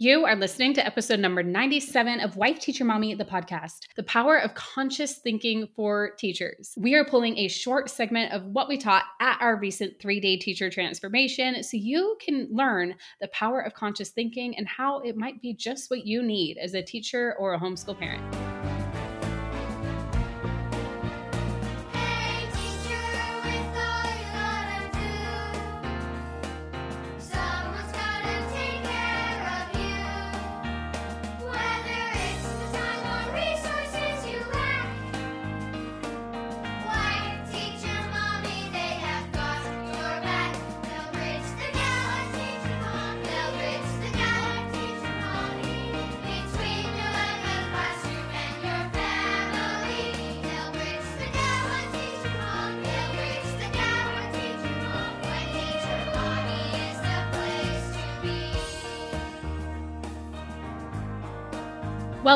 You are listening to episode number 97 of Wife Teacher Mommy, the podcast, the power of conscious thinking for teachers. We are pulling a short segment of what we taught at our recent three day teacher transformation so you can learn the power of conscious thinking and how it might be just what you need as a teacher or a homeschool parent.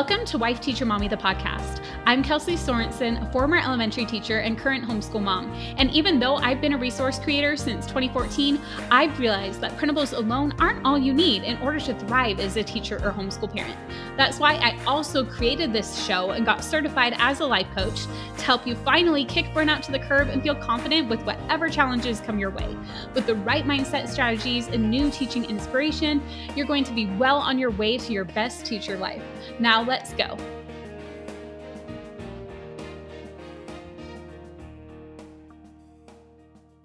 Welcome to Wife Teacher Mommy, the podcast. I'm Kelsey Sorensen, a former elementary teacher and current homeschool mom. And even though I've been a resource creator since 2014, I've realized that printables alone aren't all you need in order to thrive as a teacher or homeschool parent. That's why I also created this show and got certified as a life coach to help you finally kick burnout to the curb and feel confident with whatever challenges come your way. With the right mindset strategies and new teaching inspiration, you're going to be well on your way to your best teacher life. Now, let's go.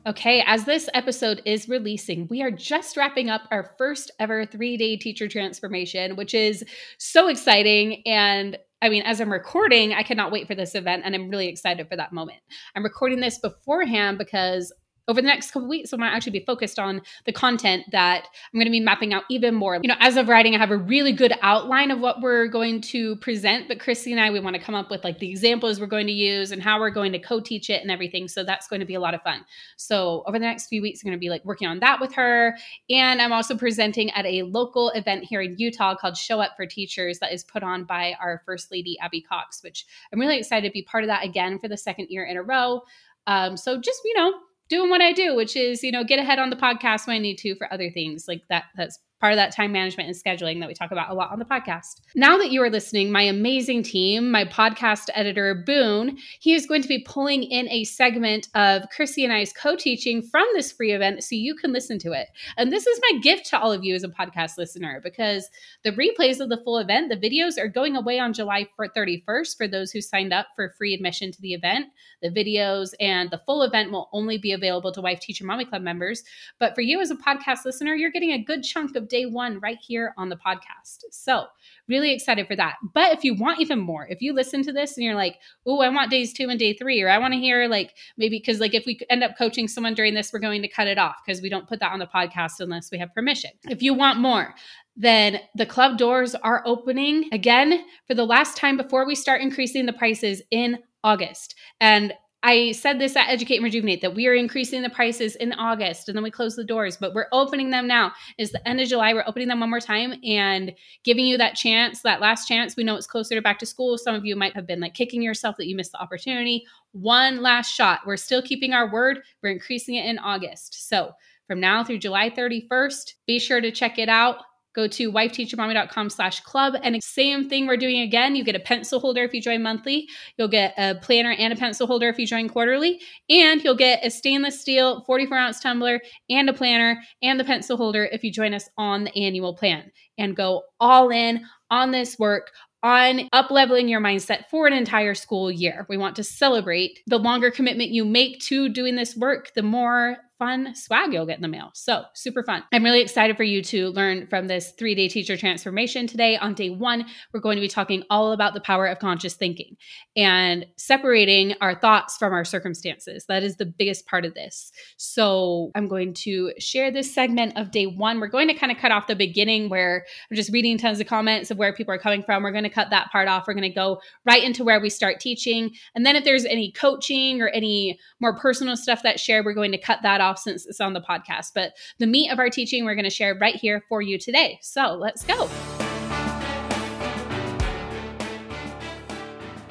Okay, as this episode is releasing, we are just wrapping up our first ever three day teacher transformation, which is so exciting. And I mean, as I'm recording, I cannot wait for this event and I'm really excited for that moment. I'm recording this beforehand because over the next couple weeks, I'm going to actually be focused on the content that I'm going to be mapping out even more. You know, as of writing, I have a really good outline of what we're going to present, but Chrissy and I, we want to come up with like the examples we're going to use and how we're going to co-teach it and everything. So that's going to be a lot of fun. So over the next few weeks, I'm going to be like working on that with her. And I'm also presenting at a local event here in Utah called Show Up for Teachers that is put on by our First Lady, Abby Cox, which I'm really excited to be part of that again for the second year in a row. Um, so just, you know, doing what I do, which is, you know, get ahead on the podcast when I need to for other things like that. That's part of that time management and scheduling that we talk about a lot on the podcast. Now that you are listening, my amazing team, my podcast editor, Boone, he is going to be pulling in a segment of Chrissy and I's co teaching from this free event so you can listen to it. And this is my gift to all of you as a podcast listener because the replays of the full event, the videos are going away on July 31st for those who signed up for free admission to the event. The videos and the full event will only be available to Wife Teacher Mommy Club members. But for you as a podcast listener, you're getting a good chunk of day one right here on the podcast. So, really excited for that. But if you want even more, if you listen to this and you're like, oh, I want days two and day three, or I want to hear like maybe because like if we end up coaching someone during this, we're going to cut it off because we don't put that on the podcast unless we have permission. If you want more, then the club doors are opening again for the last time before we start increasing the prices in August. And I said this at Educate and Rejuvenate that we are increasing the prices in August and then we close the doors, but we're opening them now. It's the end of July. We're opening them one more time and giving you that chance, that last chance. We know it's closer to back to school. Some of you might have been like kicking yourself that you missed the opportunity. One last shot. We're still keeping our word. We're increasing it in August. So from now through July 31st, be sure to check it out go to wifeteachermommy.com slash club. And same thing we're doing again. You get a pencil holder if you join monthly. You'll get a planner and a pencil holder if you join quarterly. And you'll get a stainless steel 44 ounce tumbler and a planner and the pencil holder if you join us on the annual plan. And go all in on this work on up leveling your mindset for an entire school year. We want to celebrate. The longer commitment you make to doing this work, the more fun swag you'll get in the mail. So, super fun. I'm really excited for you to learn from this three day teacher transformation today. On day one, we're going to be talking all about the power of conscious thinking and separating our thoughts from our circumstances. That is the biggest part of this. So, I'm going to share this segment of day one. We're going to kind of cut off the beginning where I'm just reading tons of comments of where people are coming from. We're going to cut that part off. We're going to go right into where we start teaching. And then, if there's any coaching or any more personal stuff that's shared, we're going to cut that off since it's on the podcast. But the meat of our teaching we're going to share right here for you today. So let's go.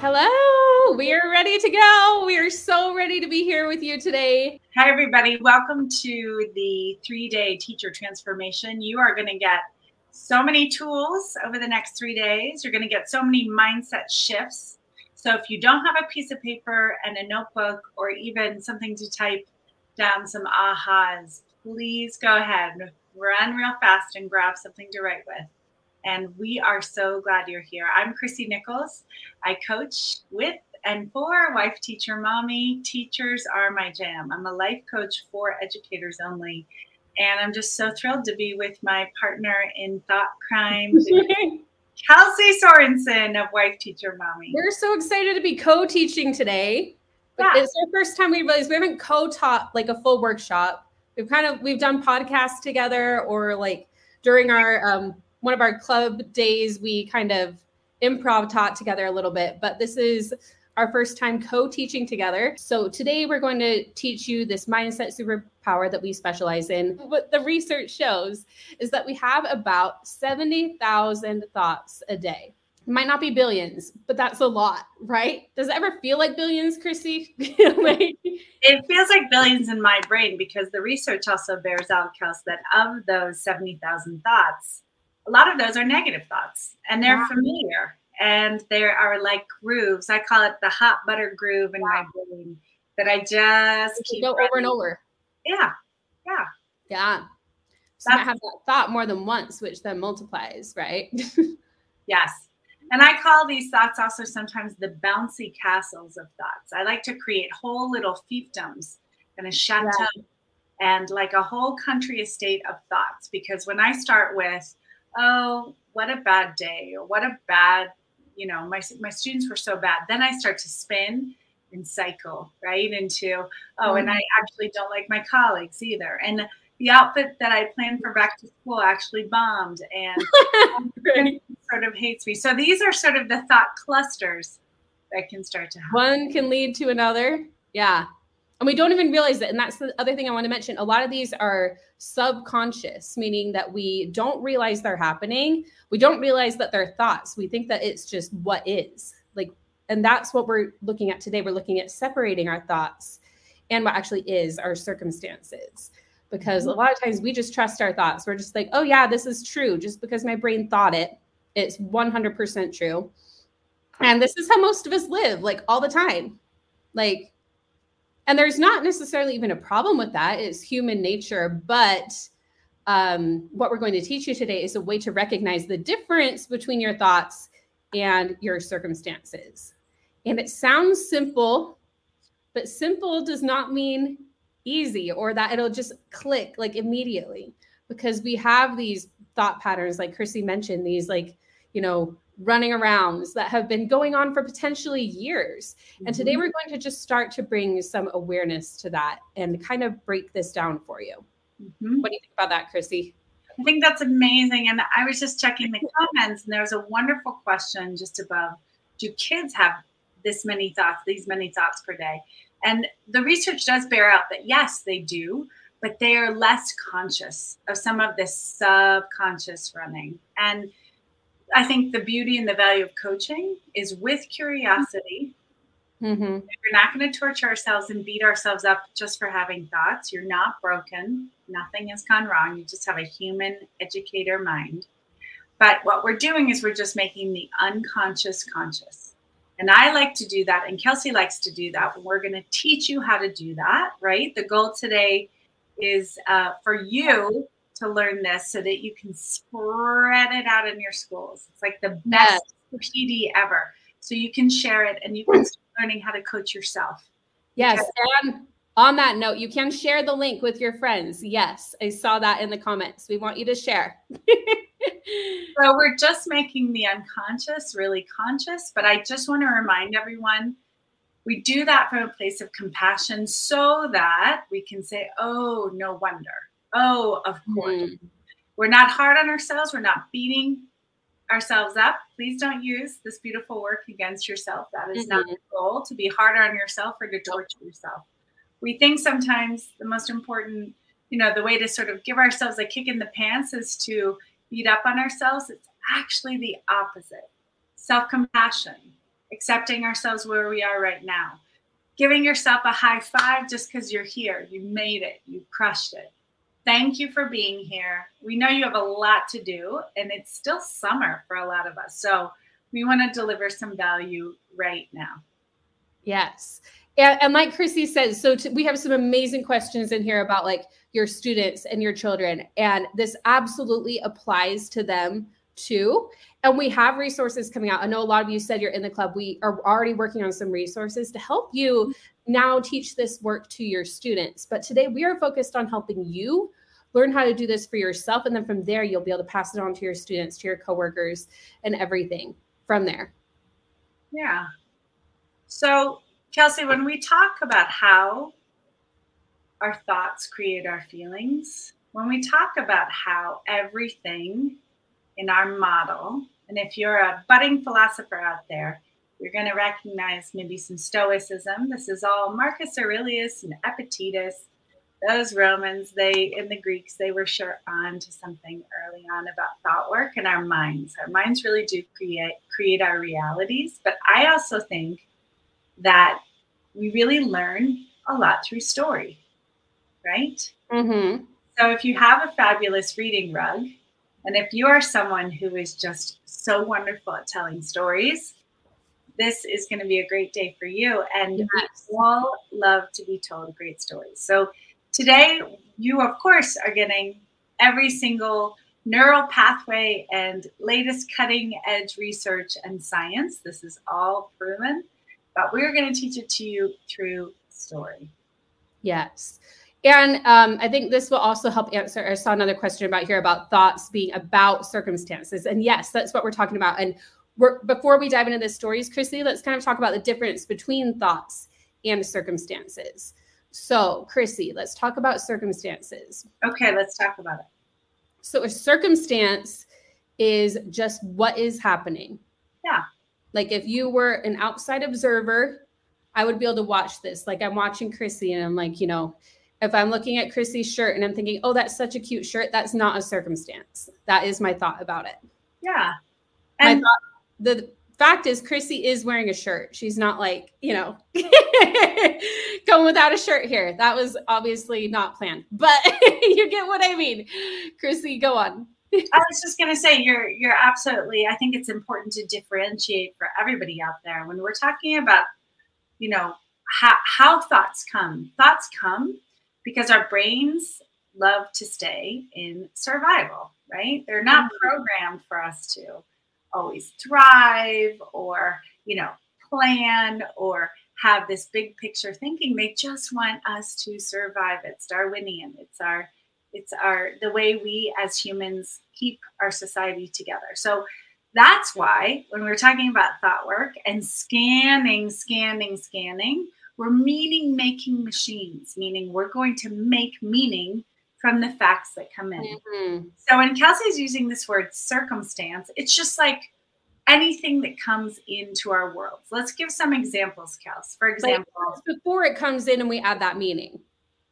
Hello, we are ready to go. We are so ready to be here with you today. Hi, everybody. Welcome to the three day teacher transformation. You are going to get so many tools over the next three days. You're going to get so many mindset shifts. So if you don't have a piece of paper and a notebook or even something to type down some ahas, please go ahead, run real fast and grab something to write with. And we are so glad you're here. I'm Chrissy Nichols. I coach with and for Wife Teacher Mommy. Teachers are my jam. I'm a life coach for educators only. And I'm just so thrilled to be with my partner in thought crime, Kelsey Sorensen of Wife Teacher Mommy. We're so excited to be co teaching today. But yeah. it's our first time we realized we haven't co taught like a full workshop. We've kind of we've done podcasts together or like during our um, one of our club days we kind of improv taught together a little bit but this is our first time co teaching together. So, today we're going to teach you this mindset superpower that we specialize in. What the research shows is that we have about 70,000 thoughts a day. It might not be billions, but that's a lot, right? Does it ever feel like billions, Chrissy? like, it feels like billions in my brain because the research also bears out, Kels, that of those 70,000 thoughts, a lot of those are negative thoughts and they're wow. familiar and there are like grooves. I call it the hot butter groove in wow. my brain that I just keep go running. over and over. Yeah, yeah, yeah. So I have that thought more than once, which then multiplies, right? yes. And I call these thoughts also sometimes the bouncy castles of thoughts. I like to create whole little fiefdoms and a chateau yeah. and like a whole country estate of thoughts. Because when I start with, oh, what a bad day, or what a bad you know my my students were so bad then i start to spin and cycle right into oh mm-hmm. and i actually don't like my colleagues either and the outfit that i planned for back to school actually bombed and sort of hates me. So these are sort of the thought clusters that can start to happen. One can lead to another. Yeah. And we don't even realize it and that's the other thing i want to mention. A lot of these are subconscious meaning that we don't realize they're happening. We don't realize that they're thoughts. We think that it's just what is. Like and that's what we're looking at today. We're looking at separating our thoughts and what actually is our circumstances because a mm-hmm. lot of times we just trust our thoughts. We're just like oh yeah this is true just because my brain thought it. It's 100% true. And this is how most of us live like all the time. Like and there's not necessarily even a problem with that. It's human nature but um, what we're going to teach you today is a way to recognize the difference between your thoughts and your circumstances. And it sounds simple but simple does not mean easy or that it'll just click like immediately because we have these thought patterns like chrissy mentioned these like you know running arounds that have been going on for potentially years. Mm-hmm. And today mm-hmm. we're going to just start to bring some awareness to that and kind of break this down for you. Mm-hmm. What do you think about that, Chrissy? I think that's amazing. And I was just checking the comments, and there was a wonderful question just above Do kids have this many thoughts, these many thoughts per day? And the research does bear out that yes, they do, but they are less conscious of some of this subconscious running. And I think the beauty and the value of coaching is with curiosity. Mm-hmm. We're not going to torture ourselves and beat ourselves up just for having thoughts. You're not broken. Nothing has gone wrong. You just have a human educator mind. But what we're doing is we're just making the unconscious conscious. And I like to do that. And Kelsey likes to do that. We're going to teach you how to do that, right? The goal today is uh, for you to learn this so that you can spread it out in your schools. It's like the best yes. PD ever. So you can share it and you can start learning how to coach yourself. Yes. And on that note, you can share the link with your friends. Yes, I saw that in the comments. We want you to share. so we're just making the unconscious really conscious, but I just want to remind everyone we do that from a place of compassion so that we can say, oh, no wonder Oh, of course. Mm. We're not hard on ourselves. We're not beating ourselves up. Please don't use this beautiful work against yourself. That is mm-hmm. not the goal to be harder on yourself or to torture yourself. We think sometimes the most important, you know, the way to sort of give ourselves a kick in the pants is to beat up on ourselves. It's actually the opposite self compassion, accepting ourselves where we are right now, giving yourself a high five just because you're here. You made it, you crushed it thank you for being here. We know you have a lot to do, and it's still summer for a lot of us. So we want to deliver some value right now. Yes. And, and like Chrissy says, so to, we have some amazing questions in here about like your students and your children. And this absolutely applies to them too. And we have resources coming out. I know a lot of you said you're in the club. We are already working on some resources to help you now teach this work to your students. But today we are focused on helping you learn how to do this for yourself. And then from there, you'll be able to pass it on to your students, to your coworkers, and everything from there. Yeah. So, Kelsey, when we talk about how our thoughts create our feelings, when we talk about how everything in our model, and if you're a budding philosopher out there, you're going to recognize maybe some Stoicism. This is all Marcus Aurelius and Epictetus those Romans, they in the Greeks, they were sure on to something early on about thought work and our minds. Our minds really do create create our realities. But I also think that we really learn a lot through story, right? Mm-hmm. So if you have a fabulous reading rug, and if you are someone who is just so wonderful at telling stories, this is going to be a great day for you. And yes. we all love to be told great stories. So Today, you, of course, are getting every single neural pathway and latest cutting edge research and science. This is all proven, but we're going to teach it to you through story. Yes. And um, I think this will also help answer. I saw another question about here about thoughts being about circumstances. And yes, that's what we're talking about. And we're, before we dive into the stories, Chrissy, let's kind of talk about the difference between thoughts and circumstances. So, Chrissy, let's talk about circumstances. Okay, let's talk about it. So, a circumstance is just what is happening. Yeah. Like if you were an outside observer, I would be able to watch this. Like I'm watching Chrissy and I'm like, you know, if I'm looking at Chrissy's shirt and I'm thinking, oh, that's such a cute shirt, that's not a circumstance. That is my thought about it. Yeah. And thought, the fact is chrissy is wearing a shirt she's not like you know going without a shirt here that was obviously not planned but you get what i mean chrissy go on i was just going to say you're you're absolutely i think it's important to differentiate for everybody out there when we're talking about you know how, how thoughts come thoughts come because our brains love to stay in survival right they're not mm-hmm. programmed for us to always thrive or, you know, plan or have this big picture thinking. They just want us to survive. It's Darwinian. It's our it's our the way we as humans keep our society together. So that's why when we're talking about thought work and scanning, scanning, scanning, we're meaning making machines, meaning we're going to make meaning from the facts that come in. Mm-hmm. So when Kelsey's using this word circumstance, it's just like anything that comes into our worlds. Let's give some examples, Kels. For example, before it comes in and we add that meaning.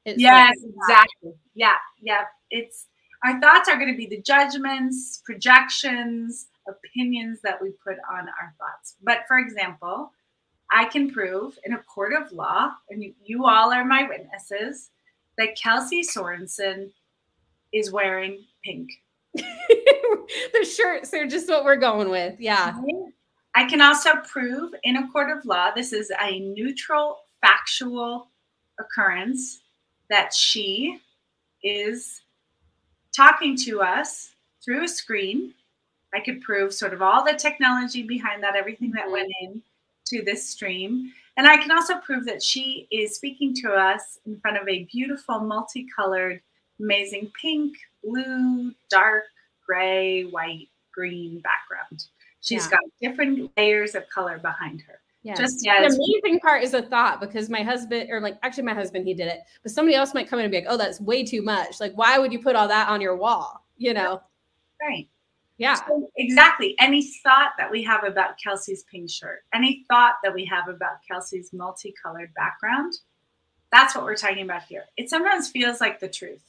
yes, like exactly. Yeah, yeah. It's our thoughts are going to be the judgments, projections, opinions that we put on our thoughts. But for example, I can prove in a court of law, and you, you all are my witnesses, that Kelsey Sorensen is wearing pink. the shirts are just what we're going with. Yeah. I can also prove in a court of law, this is a neutral, factual occurrence that she is talking to us through a screen. I could prove sort of all the technology behind that, everything that went mm-hmm. in to this stream. And I can also prove that she is speaking to us in front of a beautiful, multicolored, amazing pink, blue, dark, gray, white, green background. She's yeah. got different layers of color behind her. Yeah. Just the amazing part is a thought because my husband, or like actually my husband, he did it, but somebody else might come in and be like, "Oh, that's way too much. Like, why would you put all that on your wall?" You know? Right. Yeah. So exactly. Any thought that we have about Kelsey's pink shirt, any thought that we have about Kelsey's multicolored background, that's what we're talking about here. It sometimes feels like the truth,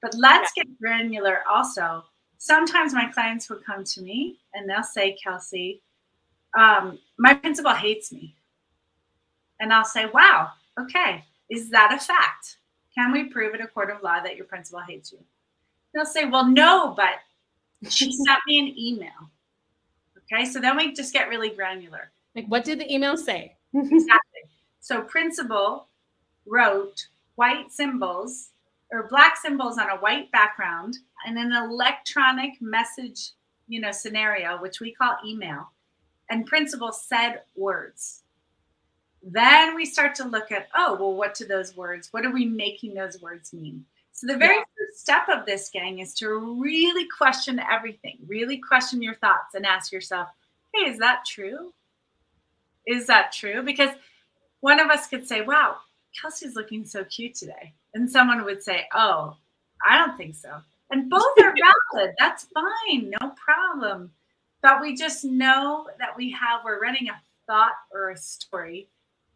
but let's yeah. get granular also sometimes my clients will come to me and they'll say, Kelsey, um, my principal hates me. And I'll say, wow, okay, is that a fact? Can we prove in a court of law that your principal hates you? They'll say, Well, no, but she sent me an email. Okay, so then we just get really granular. Like, what did the email say? exactly. So, principal wrote white symbols or black symbols on a white background and an electronic message, you know, scenario, which we call email. And principal said words. Then we start to look at, oh, well, what do those words, what are we making those words mean? So the very yeah. first step of this gang is to really question everything, really question your thoughts and ask yourself, hey, is that true? Is that true? Because one of us could say, wow, Kelsey's looking so cute today. And someone would say, oh, I don't think so. And both are valid. That's fine. No problem. But we just know that we have, we're running a thought or a story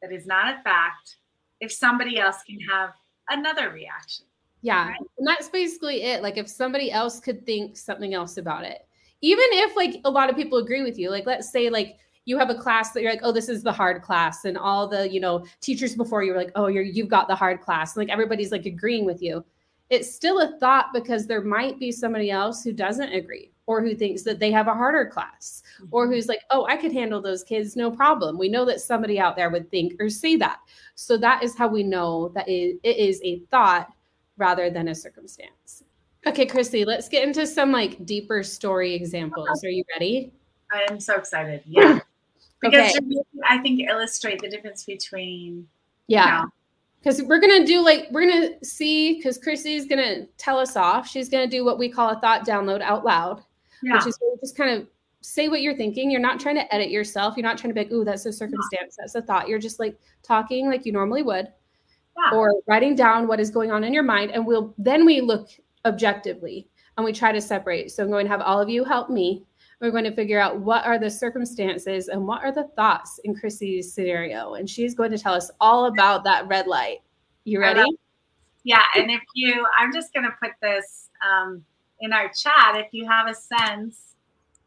that is not a fact if somebody else can have another reaction. Yeah. Right? And that's basically it. Like if somebody else could think something else about it. Even if like a lot of people agree with you, like let's say like you have a class that you're like, oh, this is the hard class, and all the you know teachers before you were like, oh, you're you've got the hard class, and like everybody's like agreeing with you. It's still a thought because there might be somebody else who doesn't agree or who thinks that they have a harder class mm-hmm. or who's like, oh, I could handle those kids, no problem. We know that somebody out there would think or say that. So that is how we know that it, it is a thought rather than a circumstance. Okay, Chrissy, let's get into some like deeper story examples. Are you ready? I am so excited. Yeah. because okay. I think illustrate the difference between yeah. You know, because we're gonna do like we're gonna see because Chrissy's gonna tell us off. She's gonna do what we call a thought download out loud yeah. which is just kind of say what you're thinking. You're not trying to edit yourself. You're not trying to be like, oh, that's a circumstance, that's a thought. You're just like talking like you normally would, yeah. or writing down what is going on in your mind. And we'll then we look objectively and we try to separate. So I'm going to have all of you help me. We're going to figure out what are the circumstances and what are the thoughts in Chrissy's scenario. And she's going to tell us all about that red light. You ready? Yeah. And if you, I'm just going to put this um, in our chat if you have a sense,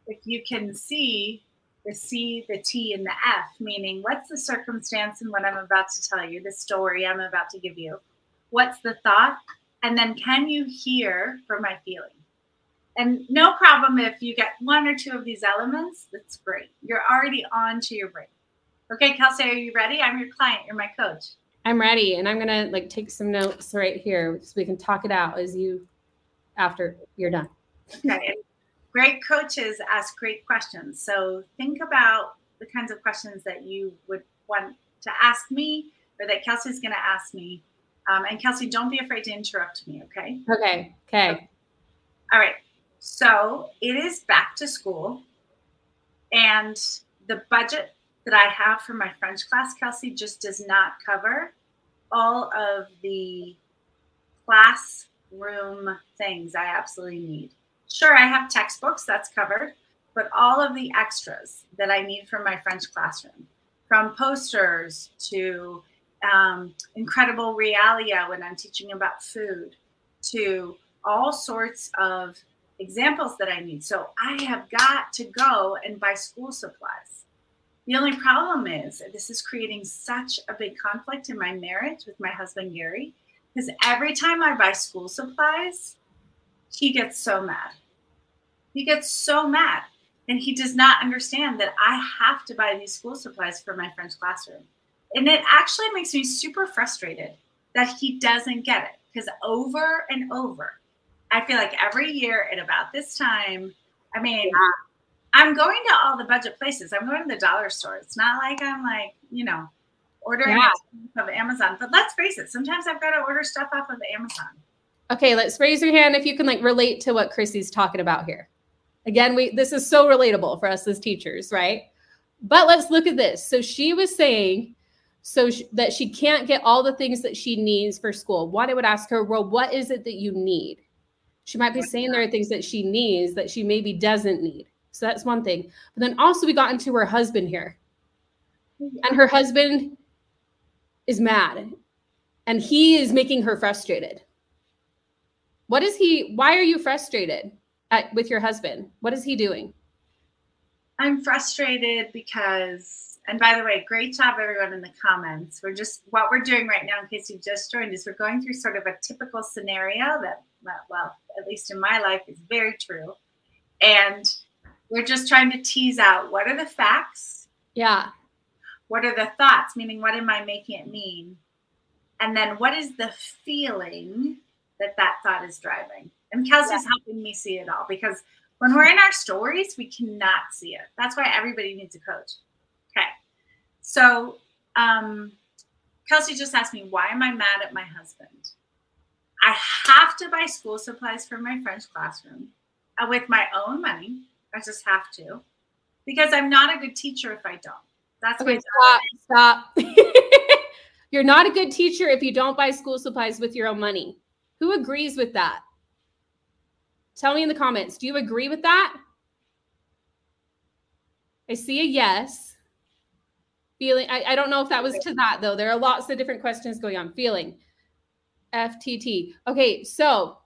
if you can see the C, the T, and the F, meaning what's the circumstance and what I'm about to tell you, the story I'm about to give you, what's the thought, and then can you hear from my feeling? And no problem if you get one or two of these elements, that's great. You're already on to your brain. Okay, Kelsey, are you ready? I'm your client, you're my coach. I'm ready, and I'm gonna like take some notes right here so we can talk it out as you after you're done. Okay. Great coaches ask great questions. So think about the kinds of questions that you would want to ask me or that Kelsey's going to ask me. Um, and Kelsey, don't be afraid to interrupt me, okay? Okay. Okay. All right. So it is back to school. And the budget that I have for my French class, Kelsey, just does not cover all of the classroom things I absolutely need. Sure, I have textbooks, that's covered, but all of the extras that I need for my French classroom, from posters to um, incredible realia when I'm teaching about food, to all sorts of examples that I need. So I have got to go and buy school supplies. The only problem is this is creating such a big conflict in my marriage with my husband Gary because every time I buy school supplies, he gets so mad. He gets so mad. And he does not understand that I have to buy these school supplies for my French classroom. And it actually makes me super frustrated that he doesn't get it because over and over, I feel like every year at about this time, I mean, yeah. I'm going to all the budget places. I'm going to the dollar store. It's not like I'm like, you know, ordering yeah. of Amazon. But let's face it, sometimes I've got to order stuff off of Amazon. Okay, let's raise your hand if you can like relate to what Chrissy's talking about here. Again, we this is so relatable for us as teachers, right? But let's look at this. So she was saying so that she can't get all the things that she needs for school. What I would ask her, well, what is it that you need? She might be saying there are things that she needs that she maybe doesn't need. So that's one thing. But then also we got into her husband here. Mm-hmm. And her husband is mad and he is making her frustrated. What is he? Why are you frustrated at, with your husband? What is he doing? I'm frustrated because, And by the way, great job, everyone in the comments. We're just, what we're doing right now, in case you've just joined, is we're going through sort of a typical scenario that, well, at least in my life, is very true. And we're just trying to tease out what are the facts? Yeah. What are the thoughts? Meaning, what am I making it mean? And then what is the feeling that that thought is driving? And Kelsey's yeah. helping me see it all because when we're in our stories, we cannot see it. That's why everybody needs a coach. Okay. So, um, Kelsey just asked me, why am I mad at my husband? I have to buy school supplies for my French classroom uh, with my own money. I just have to because I'm not a good teacher if I don't. That's okay. Stop. Stop. You're not a good teacher if you don't buy school supplies with your own money. Who agrees with that? Tell me in the comments. Do you agree with that? I see a yes. Feeling, I, I don't know if that was to that though. There are lots of different questions going on. Feeling, FTT. Okay, so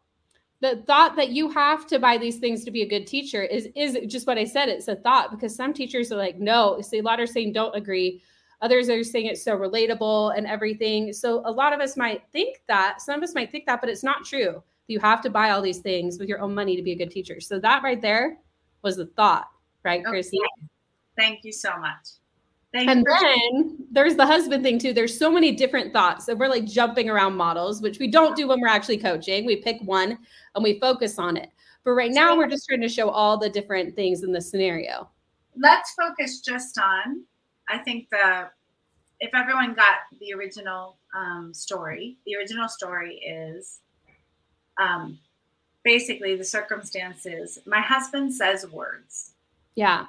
the thought that you have to buy these things to be a good teacher is is just what I said. It's a thought because some teachers are like, no. See, a lot are saying don't agree. Others are saying it's so relatable and everything. So a lot of us might think that. Some of us might think that, but it's not true. You have to buy all these things with your own money to be a good teacher. So that right there was the thought, right, Chrissy? Okay. Thank you so much. Thank and then there's the husband thing too. There's so many different thoughts that we're like jumping around models, which we don't do when we're actually coaching. We pick one and we focus on it. But right now, we're just trying to show all the different things in the scenario. Let's focus just on, I think the, if everyone got the original um, story, the original story is um, basically the circumstances. My husband says words. Yeah.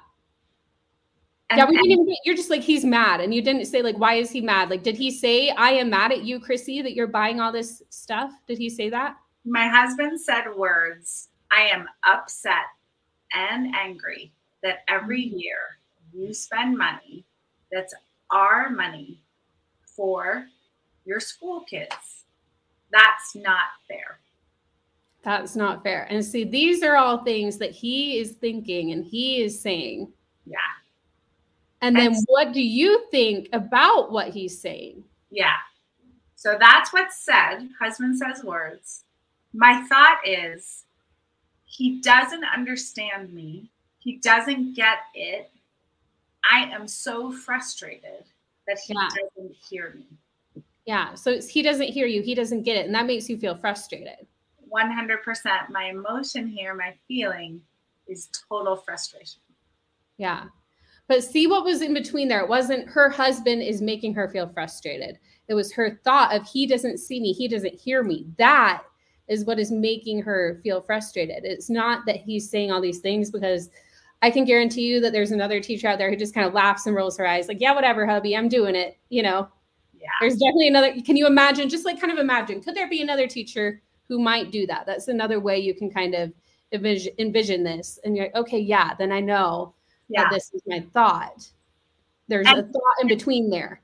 And, yeah, we didn't even. You're just like he's mad, and you didn't say like why is he mad? Like, did he say I am mad at you, Chrissy, that you're buying all this stuff? Did he say that? My husband said words. I am upset and angry that every mm-hmm. year you spend money that's our money for your school kids. That's not fair. That's not fair. And see, these are all things that he is thinking and he is saying. Yeah. And then what do you think about what he's saying? Yeah. So that's what's said. Husband says words. My thought is he doesn't understand me. He doesn't get it. I am so frustrated that he yeah. doesn't hear me. Yeah. So he doesn't hear you. He doesn't get it. And that makes you feel frustrated. 100%. My emotion here, my feeling is total frustration. Yeah. But see what was in between there. It wasn't her husband is making her feel frustrated. It was her thought of he doesn't see me, he doesn't hear me. That is what is making her feel frustrated. It's not that he's saying all these things because I can guarantee you that there's another teacher out there who just kind of laughs and rolls her eyes, like, yeah, whatever, hubby, I'm doing it. You know, yeah. There's definitely another. Can you imagine? Just like kind of imagine, could there be another teacher who might do that? That's another way you can kind of envision, envision this. And you're like, okay, yeah, then I know yeah. that this is my thought. There's and, a thought in between there.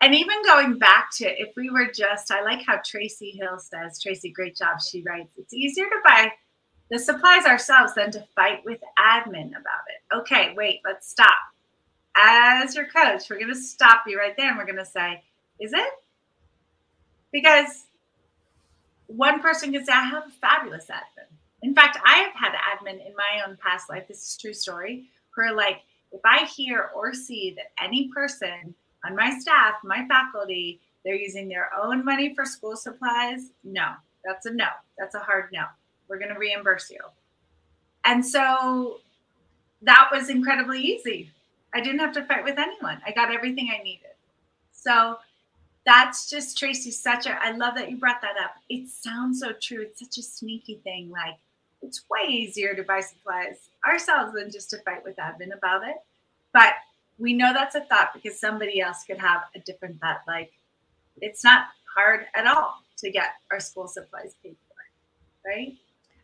And even going back to if we were just, I like how Tracy Hill says, Tracy, great job. She writes, it's easier to buy the supplies ourselves than to fight with admin about it. Okay, wait, let's stop. As your coach, we're going to stop you right there and we're going to say, is it? Because one person can say, I have a fabulous admin. In fact, I have had admin in my own past life. This is true story for like, if I hear or see that any person on my staff, my faculty, they're using their own money for school supplies, no, that's a no. That's a hard no. We're going to reimburse you. And so that was incredibly easy. I didn't have to fight with anyone. I got everything I needed. So that's just Tracy, such a, I love that you brought that up. It sounds so true. It's such a sneaky thing. Like, it's way easier to buy supplies ourselves than just to fight with admin about it. But we know that's a thought because somebody else could have a different thought. Like it's not hard at all to get our school supplies paid for, right?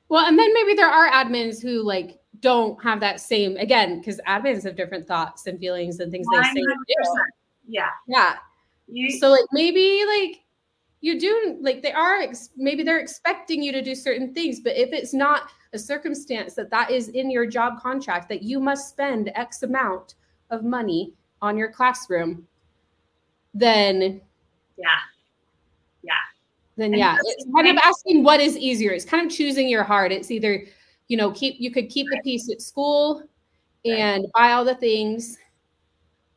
Well, and then maybe there are admins who like don't have that same again because admins have different thoughts and feelings and things 100%. they say. Yeah, yeah. You, so like maybe like you do like they are ex- maybe they're expecting you to do certain things but if it's not a circumstance that that is in your job contract that you must spend x amount of money on your classroom, then yeah. Yeah. Then And yeah, it's kind of asking what is easier. It's kind of choosing your heart. It's either, you know, keep you could keep the Right. peace at school Right. and buy all the things,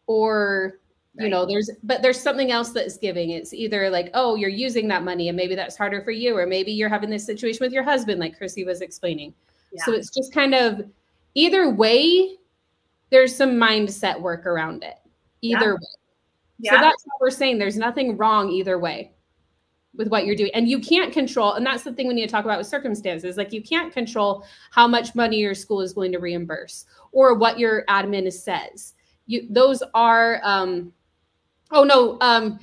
or you know, there's but there's something else that's giving. It's either like, oh, you're using that money and maybe that's harder for you, or maybe you're having this situation with your husband, like Chrissy was explaining. So it's just kind of either way, there's some mindset work around it. Yeah. Either way. Yeah. So that's what we're saying. There's nothing wrong either way with what you're doing. And you can't control, and that's the thing we need to talk about with circumstances. Like you can't control how much money your school is going to reimburse or what your admin says. You those are um oh no, um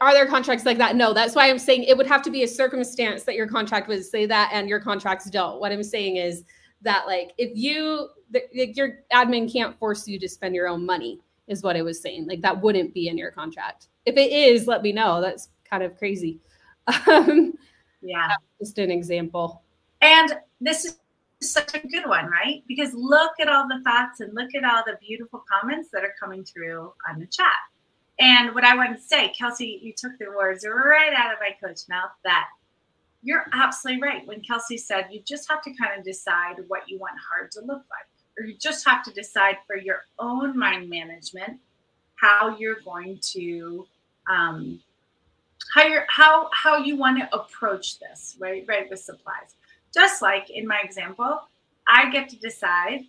are there contracts like that? No, that's why I'm saying it would have to be a circumstance that your contract would say that and your contracts don't. What I'm saying is that like if you the, like, your admin can't force you to spend your own money is what I was saying. Like that wouldn't be in your contract. If it is, let me know. That's kind of crazy. Um, yeah. just an example. And this is such a good one, right? Because look at all the thoughts and look at all the beautiful comments that are coming through on the chat. And what I wanted to say, Kelsey, you took the words right out of my coach mouth that you're absolutely right. When Kelsey said you just have to kind of decide what you want hard to look like, or you just have to decide for your own mind management how you're going to um, how you're how how you want to approach this, right? Right with supplies. Just like in my example, I get to decide.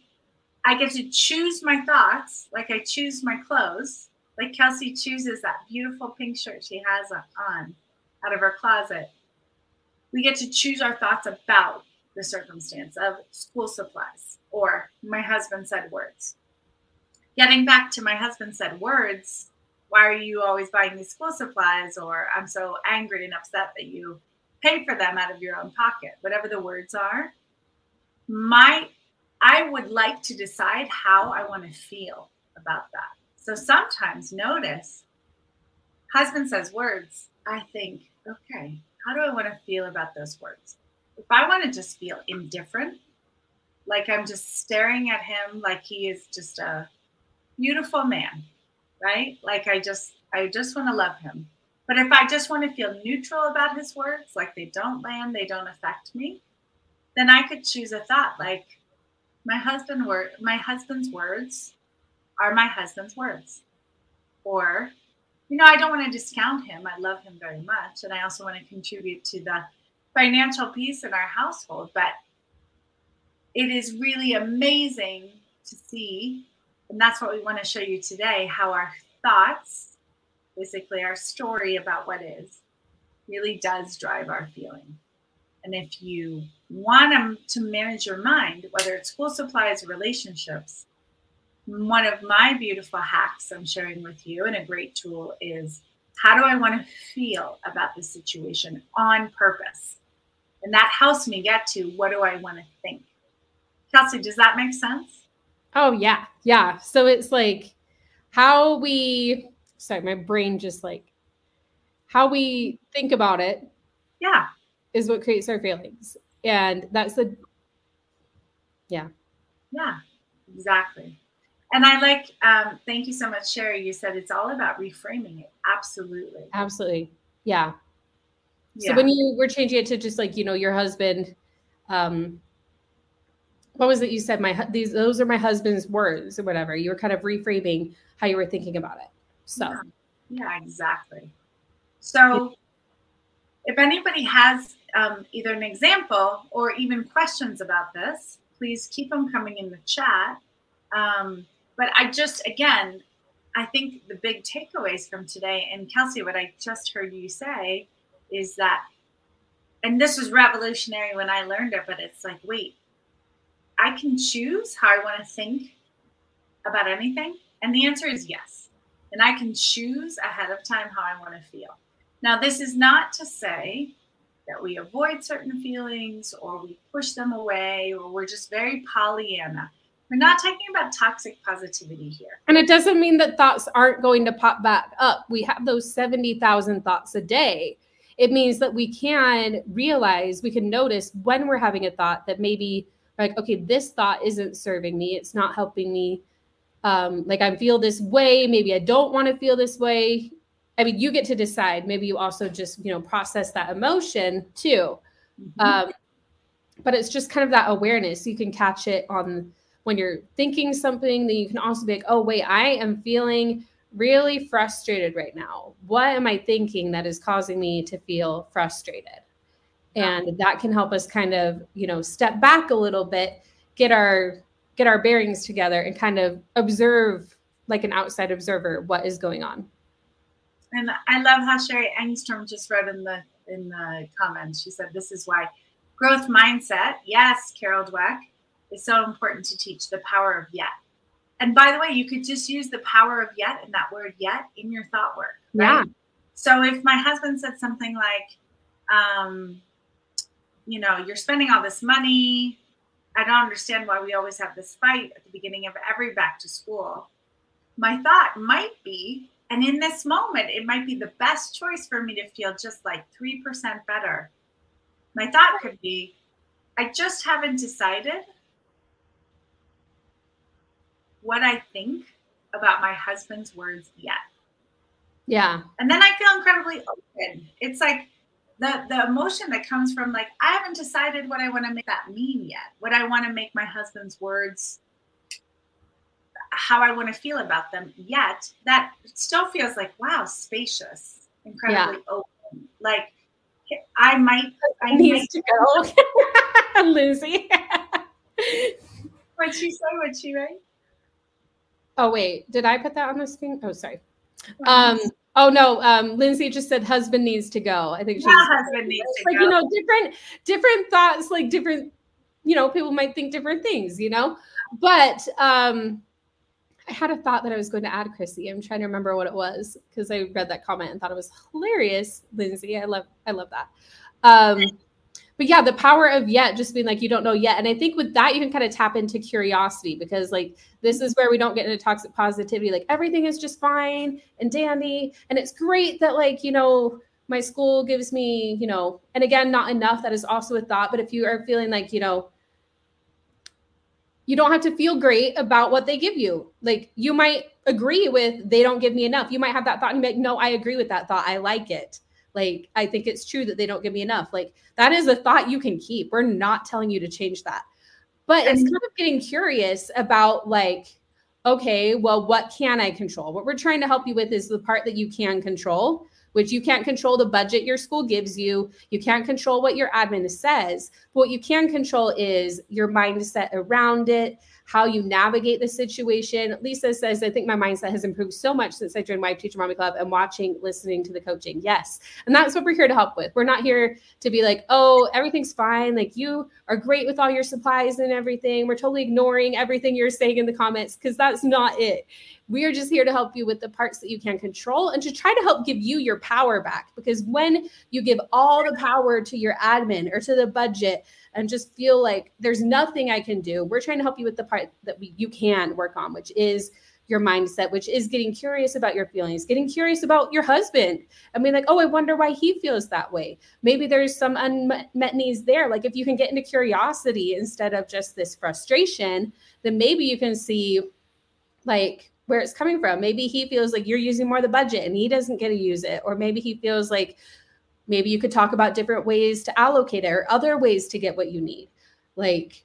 I get to choose my thoughts, like I choose my clothes. Like Kelsey chooses that beautiful pink shirt she has on out of her closet. We get to choose our thoughts about the circumstance of school supplies or my husband said words. Getting back to my husband said words, why are you always buying these school supplies? Or I'm so angry and upset that you pay for them out of your own pocket, whatever the words are. My, I would like to decide how I want to feel about that. So sometimes notice, husband says words, I think, okay, how do I want to feel about those words? If I want to just feel indifferent, like I'm just staring at him like he is just a beautiful man, right? Like I just I just want to love him. But if I just want to feel neutral about his words, like they don't land, they don't affect me, then I could choose a thought like my husband word my husband's words are my husband's words. Or, you know, I don't want to discount him. I love him very much. And I also want to contribute to the financial peace in our household. But it is really amazing to see and that's what we want to show you today how our thoughts, basically our story about what is, really does drive our feeling. And if you want to manage your mind, whether it's school supplies or relationships, one of my beautiful hacks I'm sharing with you and a great tool is how do I want to feel about this situation on purpose? And that helps me get to what do I want to think. Kelsey, does that make sense? Oh yeah, yeah. So it's like how we sorry, my brain just like how we think about it Yeah. is what creates our feelings. And that's the yeah. Yeah, exactly. And I like, um, thank you so much, Sherry. You said it's all about reframing it. Absolutely. Absolutely. Yeah. Yeah. So when you were changing it to just like, you know, your husband, um, what was it you said? My these those are my husband's words or whatever. You were kind of reframing how you were thinking about it. So Yeah. Yeah, exactly. So, if anybody has um, either an example or even questions about this, please keep them coming in the chat. Um, but I just, again, I think the big takeaways from today, and Kelsey, what I just heard you say is that, and this was revolutionary when I learned it, but it's like, wait, I can choose how I want to think about anything? And the answer is yes. And I can choose ahead of time how I want to feel. Now, this is not to say that we avoid certain feelings or we push them away or we're just very Pollyanna. We're not talking about toxic positivity here. and it doesn't mean that thoughts aren't going to pop back up. We have those 70,000 thoughts a day. It means that we can realize, we can notice when we're having a thought that maybe like, okay, this thought isn't serving me. It's not helping me um, like I feel this way, maybe I don't want to feel this way. I mean, you get to decide. Maybe you also just, you know, process that emotion too. Mm-hmm. Um, but it's just kind of that awareness. You can catch it on when you're thinking something, then you can also be like, oh, wait, I am feeling really frustrated right now. What am I thinking that is causing me to feel frustrated? And that can help us kind of, you know, step back a little bit, get our get our bearings together and kind of observe like an outside observer what is going on. And I love how Sherry Engstrom just wrote in the in the comments. She said, "This is why growth mindset, yes, Carol Dweck, is so important to teach the power of yet." And by the way, you could just use the power of yet and that word yet in your thought work. Right? Yeah. So if my husband said something like, um, you know, you're spending all this money. I don't understand why we always have this fight at the beginning of every back to school. My thought might be, and in this moment, it might be the best choice for me to feel just like 3% better. My thought could be, I just haven't decided what I think about my husband's words yet. Yeah. And then I feel incredibly open. It's like the the emotion that comes from like I haven't decided what I want to make that mean yet. What I want to make my husband's words how I want to feel about them yet. That still feels like wow, spacious, incredibly yeah. open. Like I might I needs to go. Lucy. What'd she say? What'd she write? Oh wait, did I put that on the screen? Oh, sorry. Um, oh no, um, Lindsay just said husband needs to go. I think she's yeah, husband needs to like, go. You know, different different thoughts, like different, you know, people might think different things, you know. But um I had a thought that I was going to add, Chrissy. I'm trying to remember what it was because I read that comment and thought it was hilarious, Lindsay. I love I love that. Um but yeah, the power of yet just being like you don't know yet. And I think with that you can kind of tap into curiosity because like this is where we don't get into toxic positivity. Like everything is just fine and dandy. And it's great that like, you know, my school gives me, you know, and again, not enough. That is also a thought. But if you are feeling like, you know, you don't have to feel great about what they give you. Like you might agree with they don't give me enough. You might have that thought and be like, no, I agree with that thought. I like it. Like, I think it's true that they don't give me enough. Like, that is a thought you can keep. We're not telling you to change that. But it's kind of getting curious about, like, okay, well, what can I control? What we're trying to help you with is the part that you can control, which you can't control the budget your school gives you. You can't control what your admin says. But what you can control is your mindset around it, how you navigate the situation. Lisa says, I think my mindset has improved so much since I joined Wife Teacher Mommy Club and watching, listening to the coaching. Yes. And that's what we're here to help with. We're not here to be like, oh, everything's fine. Like you are great with all your supplies and everything. We're totally ignoring everything you're saying in the comments because that's not it. We are just here to help you with the parts that you can control and to try to help give you your power back. Because when you give all the power to your admin or to the budget, and just feel like there's nothing I can do. We're trying to help you with the part that we, you can work on, which is your mindset, which is getting curious about your feelings, getting curious about your husband. I mean, like, oh, I wonder why he feels that way. Maybe there's some unmet needs there. Like, if you can get into curiosity instead of just this frustration, then maybe you can see, like, where it's coming from. Maybe he feels like you're using more of the budget and he doesn't get to use it. Or maybe he feels like maybe you could talk about different ways to allocate it or other ways to get what you need. Like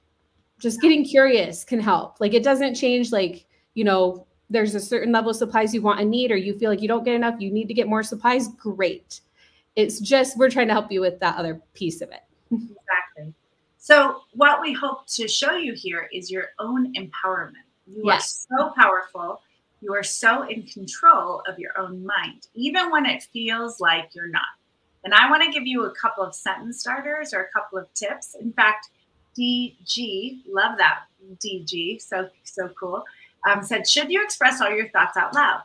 just getting curious can help. Like it doesn't change like you know there's a certain level of supplies you want and need or you feel like you don't get enough you need to get more supplies great. It's just we're trying to help you with that other piece of it. Exactly. So what we hope to show you here is your own empowerment. You yes. are so powerful. You are so in control of your own mind even when it feels like you're not and I want to give you a couple of sentence starters or a couple of tips. In fact, DG, love that DG, so so cool. Um, said, should you express all your thoughts out loud?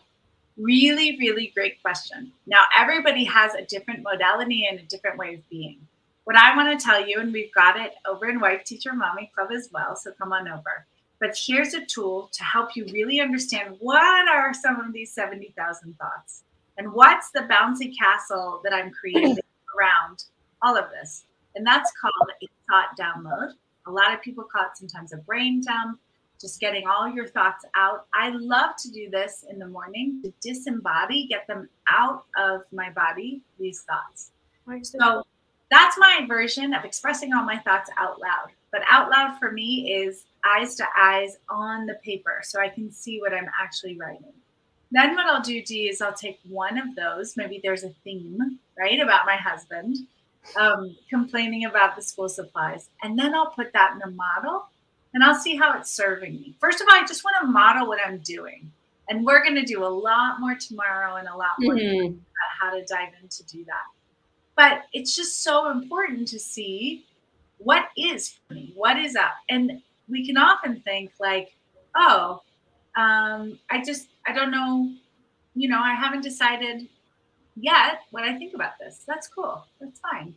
Really, really great question. Now, everybody has a different modality and a different way of being. What I want to tell you, and we've got it over in Wife Teacher Mommy Club as well, so come on over. But here's a tool to help you really understand what are some of these 70,000 thoughts. And what's the bouncy castle that I'm creating around all of this? And that's called a thought download. A lot of people call it sometimes a brain dump. just getting all your thoughts out. I love to do this in the morning to disembody, get them out of my body, these thoughts. So that's my version of expressing all my thoughts out loud. But out loud for me is eyes to eyes on the paper so I can see what I'm actually writing. Then what I'll do, Dee, is I'll take one of those. Maybe there's a theme, right, about my husband um, complaining about the school supplies. And then I'll put that in a model and I'll see how it's serving me. First of all, I just want to model what I'm doing. And we're going to do a lot more tomorrow and a lot more mm-hmm. about how to dive in to do that. But it's just so important to see what is for me, what is up. And we can often think like, oh, um, I just, I don't know, you know, I haven't decided yet what I think about this. That's cool. That's fine.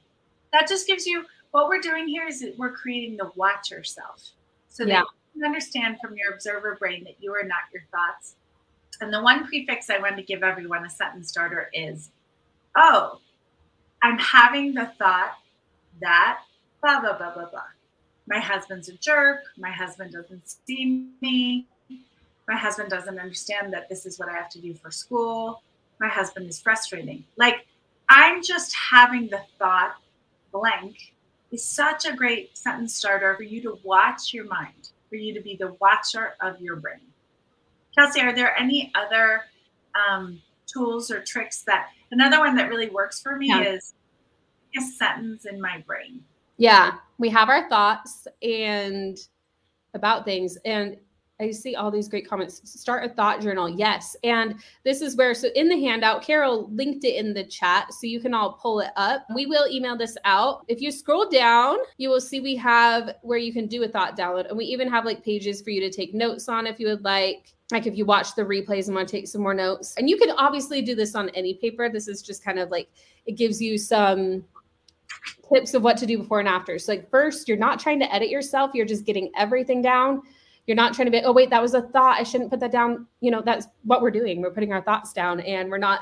That just gives you what we're doing here is that we're creating the watcher self. So yeah. that you can understand from your observer brain that you are not your thoughts. And the one prefix I want to give everyone a sentence starter is, oh, I'm having the thought that blah, blah, blah, blah, blah. My husband's a jerk. My husband doesn't see me. My husband doesn't understand that this is what I have to do for school. My husband is frustrating. Like, I'm just having the thought blank is such a great sentence starter for you to watch your mind, for you to be the watcher of your brain. Kelsey, are there any other um, tools or tricks that another one that really works for me yeah. is a sentence in my brain? Yeah, we have our thoughts and about things. And I see all these great comments. Start a thought journal. Yes. And this is where, so in the handout, Carol linked it in the chat so you can all pull it up. We will email this out. If you scroll down, you will see we have where you can do a thought download. And we even have like pages for you to take notes on if you would like. Like if you watch the replays and want to take some more notes. And you can obviously do this on any paper. This is just kind of like, it gives you some tips of what to do before and after. So, like, first, you're not trying to edit yourself, you're just getting everything down you're not trying to be, oh, wait, that was a thought. I shouldn't put that down. You know, that's what we're doing. We're putting our thoughts down and we're not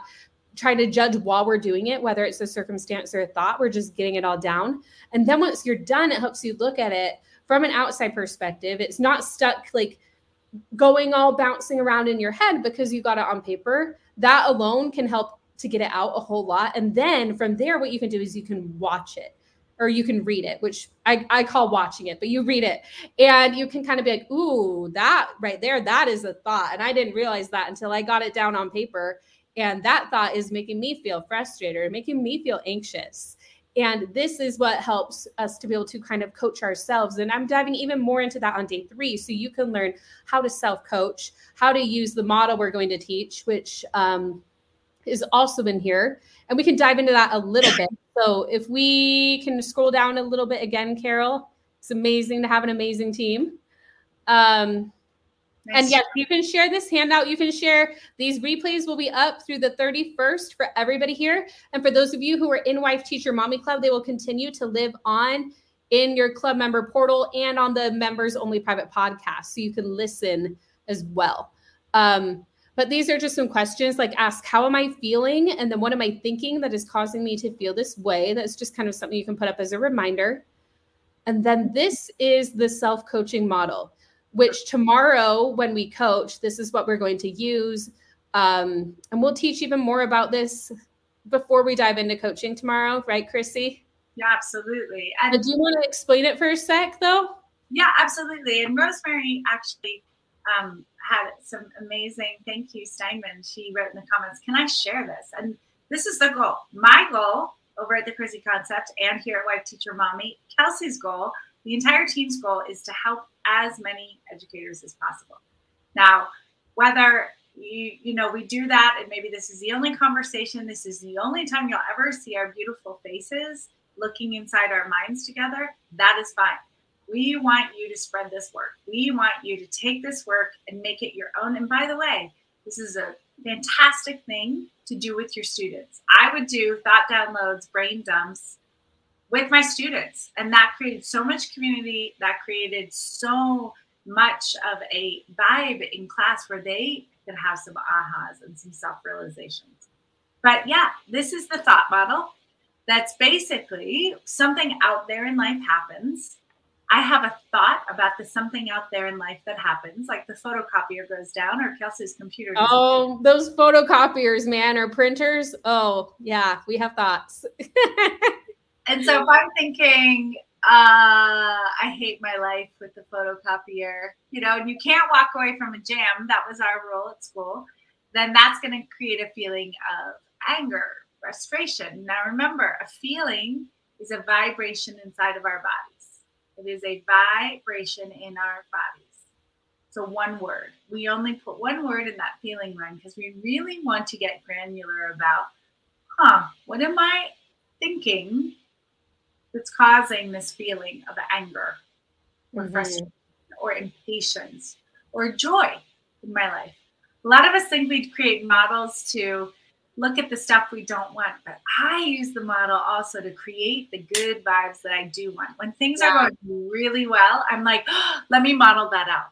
trying to judge while we're doing it, whether it's a circumstance or a thought. We're just getting it all down. And then once you're done, it helps you look at it from an outside perspective. It's not stuck like going all bouncing around in your head because you got it on paper. That alone can help to get it out a whole lot. And then from there, what you can do is you can watch it or you can read it, which I, I call watching it, but you read it and you can kind of be like, ooh, that right there, that is a thought. And I didn't realize that until I got it down on paper. And that thought is making me feel frustrated making me feel anxious. And this is what helps us to be able to kind of coach ourselves. And I'm diving even more into that on day three. So you can learn how to self coach, how to use the model we're going to teach, which um, is also in here. And we can dive into that a little bit. So if we can scroll down a little bit again, Carol, it's amazing to have an amazing team. Um, nice. And yes, you can share this handout. You can share these replays will be up through the 31st for everybody here. And for those of you who are in Wife Teacher Mommy Club, they will continue to live on in your club member portal and on the members only private podcast. So you can listen as well. Um, but these are just some questions like ask, how am I feeling? And then what am I thinking that is causing me to feel this way? That's just kind of something you can put up as a reminder. And then this is the self coaching model, which tomorrow, when we coach, this is what we're going to use. Um, and we'll teach even more about this before we dive into coaching tomorrow, right, Chrissy? Yeah, absolutely. And do you want to explain it for a sec, though? Yeah, absolutely. And Rosemary actually um, had some amazing thank you, Steinman. She wrote in the comments, Can I share this? And this is the goal. My goal over at the Crazy Concept and here at Wife Teacher Mommy, Kelsey's goal, the entire team's goal is to help as many educators as possible. Now, whether you you know we do that and maybe this is the only conversation this is the only time you'll ever see our beautiful faces looking inside our minds together that is fine we want you to spread this work. We want you to take this work and make it your own. And by the way, this is a fantastic thing to do with your students. I would do thought downloads, brain dumps with my students. And that created so much community, that created so much of a vibe in class where they could have some ahas and some self realizations. But yeah, this is the thought model. That's basically something out there in life happens I have a thought about the something out there in life that happens, like the photocopier goes down or Kelsey's computer. Oh, those photocopiers, man, or printers. Oh, yeah, we have thoughts. and so if I'm thinking, uh, I hate my life with the photocopier, you know, and you can't walk away from a jam. That was our rule at school. Then that's going to create a feeling of anger, frustration. Now, remember, a feeling is a vibration inside of our bodies. It is a vibration in our bodies. So, one word. We only put one word in that feeling line because we really want to get granular about, huh, what am I thinking that's causing this feeling of anger or mm-hmm. frustration or impatience or joy in my life? A lot of us think we create models to look at the stuff we don't want. But I use the model also to create the good vibes that I do want. When things yeah. are going really well, I'm like, oh, let me model that out.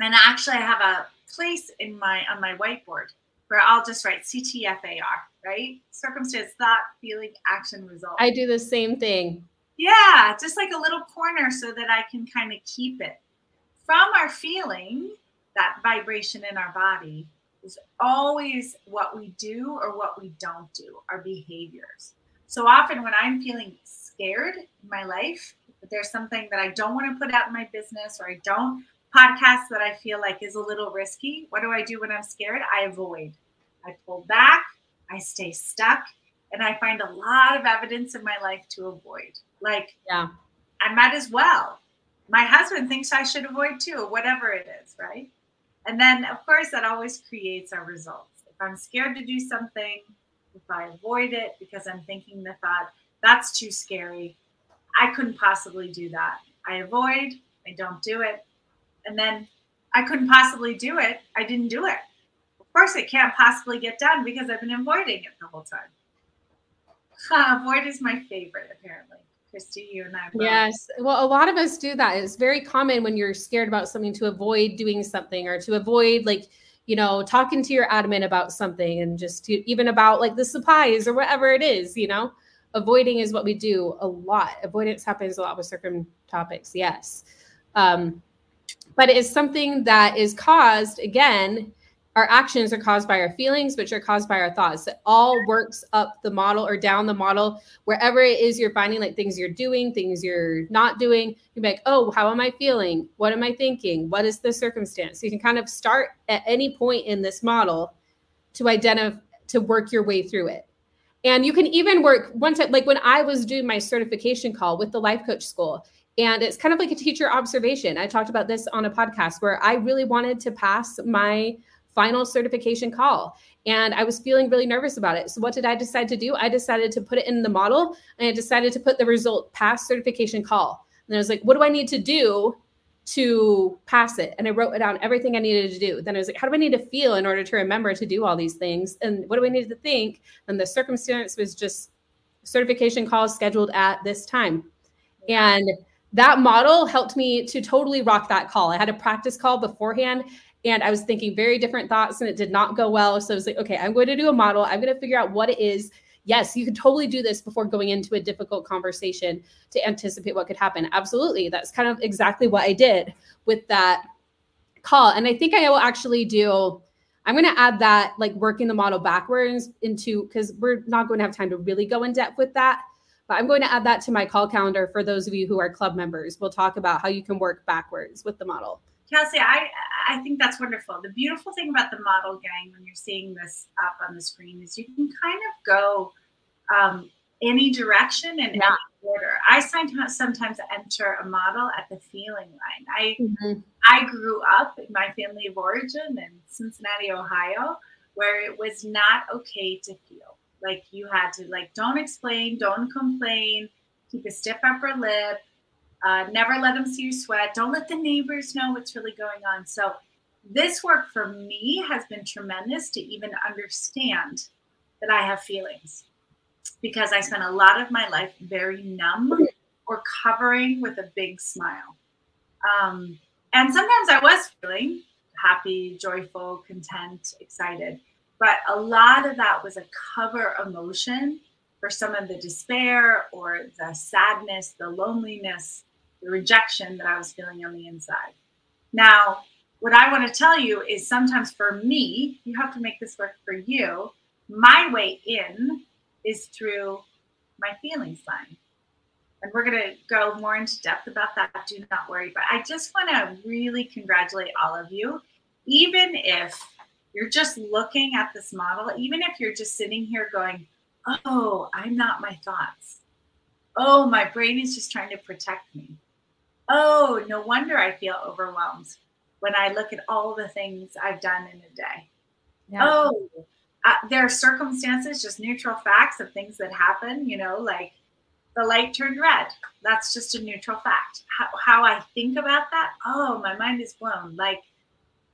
And actually, I have a place in my on my whiteboard where I'll just write CTFAR, right? Circumstance, thought, feeling, action, result. I do the same thing. Yeah, just like a little corner so that I can kind of keep it from our feeling, that vibration in our body is always what we do or what we don't do, our behaviors. So often when I'm feeling scared in my life, that there's something that I don't want to put out in my business or I don't podcast that I feel like is a little risky, what do I do when I'm scared? I avoid. I pull back, I stay stuck, and I find a lot of evidence in my life to avoid. Like, yeah, I might as well. My husband thinks I should avoid too, whatever it is, right? And then, of course, that always creates our results. If I'm scared to do something, if I avoid it because I'm thinking the thought, that's too scary, I couldn't possibly do that. I avoid, I don't do it. And then I couldn't possibly do it. I didn't do it. Of course, it can't possibly get done because I've been avoiding it the whole time. avoid is my favorite, apparently. Chrissy, you and I. Both. Yes. Well, a lot of us do that. It's very common when you're scared about something to avoid doing something or to avoid like, you know, talking to your admin about something and just to, even about like the supplies or whatever it is, you know. Avoiding is what we do a lot. Avoidance happens a lot with certain topics. Yes. Um, but it is something that is caused again our actions are caused by our feelings, which are caused by our thoughts. It all works up the model or down the model, wherever it is you're finding like things you're doing, things you're not doing. You're like, oh, how am I feeling? What am I thinking? What is the circumstance? So you can kind of start at any point in this model to identify to work your way through it. And you can even work one time, like when I was doing my certification call with the life coach school, and it's kind of like a teacher observation. I talked about this on a podcast where I really wanted to pass my final certification call. And I was feeling really nervous about it. So, what did I decide to do? I decided to put it in the model and I decided to put the result pass certification call. And I was like, what do I need to do to pass it? And I wrote down everything I needed to do. Then I was like, how do I need to feel in order to remember to do all these things? And what do I need to think? And the circumstance was just certification calls scheduled at this time. And that model helped me to totally rock that call. I had a practice call beforehand and I was thinking very different thoughts and it did not go well. So I was like, okay, I'm going to do a model. I'm going to figure out what it is. Yes, you could totally do this before going into a difficult conversation to anticipate what could happen. Absolutely. That's kind of exactly what I did with that call. And I think I will actually do, I'm going to add that like working the model backwards into, because we're not going to have time to really go in depth with that. But I'm going to add that to my call calendar for those of you who are club members. We'll talk about how you can work backwards with the model. Kelsey, I I think that's wonderful. The beautiful thing about the model gang when you're seeing this up on the screen is you can kind of go um, any direction and yeah. any order. I sometimes enter a model at the feeling line. I mm-hmm. I grew up in my family of origin in Cincinnati, Ohio, where it was not okay to feel. Like you had to like don't explain, don't complain, keep a stiff upper lip, uh, never let them see you sweat. Don't let the neighbors know what's really going on. So, this work for me has been tremendous to even understand that I have feelings because I spent a lot of my life very numb or covering with a big smile. Um, and sometimes I was feeling happy, joyful, content, excited. But a lot of that was a cover emotion for some of the despair or the sadness, the loneliness the rejection that I was feeling on the inside. Now, what I want to tell you is sometimes for me, you have to make this work for you. My way in is through my feelings line. And we're going to go more into depth about that. Do not worry. But I just want to really congratulate all of you. Even if you're just looking at this model, even if you're just sitting here going, oh, I'm not my thoughts. Oh, my brain is just trying to protect me. Oh, no wonder I feel overwhelmed when I look at all the things I've done in a day. Yeah. Oh, uh, there are circumstances, just neutral facts of things that happen, you know, like the light turned red. That's just a neutral fact. How, how I think about that, oh, my mind is blown. Like,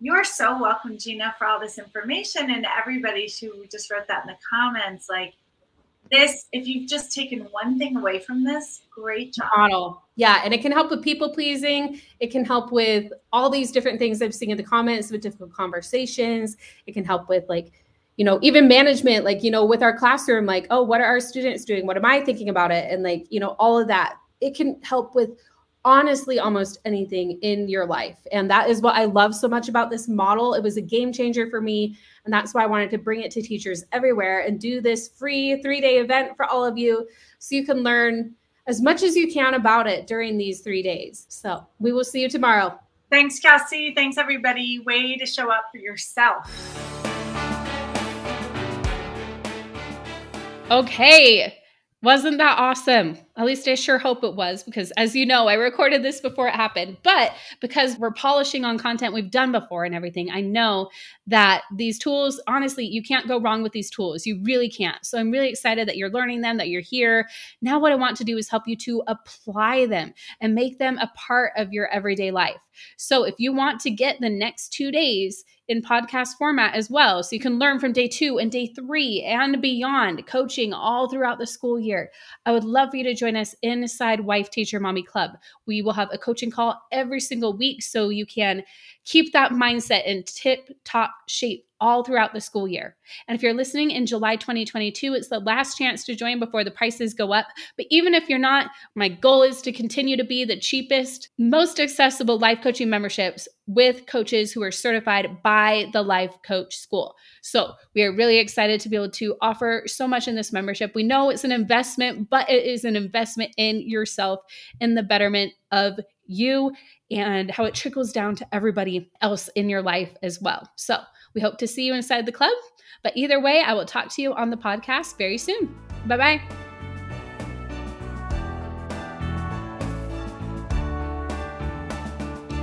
you're so welcome, Gina, for all this information and everybody who just wrote that in the comments. Like, this, if you've just taken one thing away from this, great job. Model. Yeah. And it can help with people pleasing. It can help with all these different things I've seen in the comments with difficult conversations. It can help with like, you know, even management, like, you know, with our classroom, like, oh, what are our students doing? What am I thinking about it? And like, you know, all of that. It can help with honestly almost anything in your life. And that is what I love so much about this model. It was a game changer for me. And that's why I wanted to bring it to teachers everywhere and do this free three day event for all of you so you can learn as much as you can about it during these three days. So we will see you tomorrow. Thanks, Cassie. Thanks, everybody. Way to show up for yourself. Okay. Wasn't that awesome? At least I sure hope it was because, as you know, I recorded this before it happened. But because we're polishing on content we've done before and everything, I know that these tools, honestly, you can't go wrong with these tools. You really can't. So I'm really excited that you're learning them, that you're here. Now, what I want to do is help you to apply them and make them a part of your everyday life. So if you want to get the next two days, in podcast format as well. So you can learn from day two and day three and beyond, coaching all throughout the school year. I would love for you to join us inside Wife Teacher Mommy Club. We will have a coaching call every single week so you can keep that mindset in tip top shape all throughout the school year. And if you're listening in July 2022, it's the last chance to join before the prices go up. But even if you're not, my goal is to continue to be the cheapest, most accessible life coaching memberships with coaches who are certified by the Life Coach School. So we are really excited to be able to offer so much in this membership. We know it's an investment, but it is an investment in yourself in the betterment of you and how it trickles down to everybody else in your life as well. So we hope to see you inside the club. But either way, I will talk to you on the podcast very soon. Bye bye.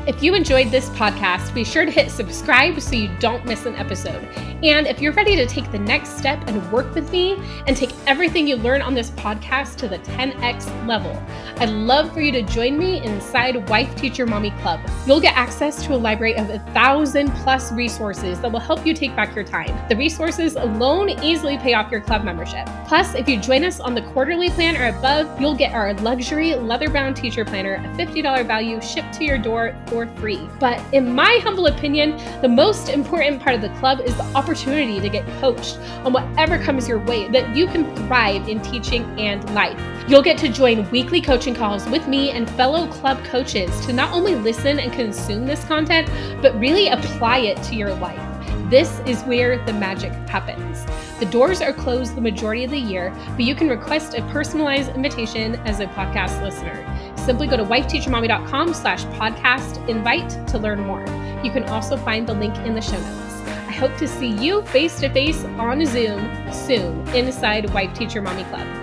If you enjoyed this podcast, be sure to hit subscribe so you don't miss an episode. And if you're ready to take the next step and work with me and take everything you learn on this podcast to the 10x level, I'd love for you to join me inside Wife Teacher Mommy Club. You'll get access to a library of a thousand plus resources that will help you take back your time. The resources alone easily pay off your club membership. Plus, if you join us on the quarterly plan or above, you'll get our luxury leather bound teacher planner, a $50 value shipped to your door for free. But in my humble opinion, the most important part of the club is the opportunity to get coached on whatever comes your way that you can thrive in teaching and life. You'll get to join weekly coaching calls with me and fellow club coaches to not only listen and consume this content, but really apply it to your life. This is where the magic happens. The doors are closed the majority of the year, but you can request a personalized invitation as a podcast listener. Simply go to wifeteachermommy.com slash podcast invite to learn more. You can also find the link in the show notes. I hope to see you face to face on Zoom soon inside Wife Teacher Mommy Club.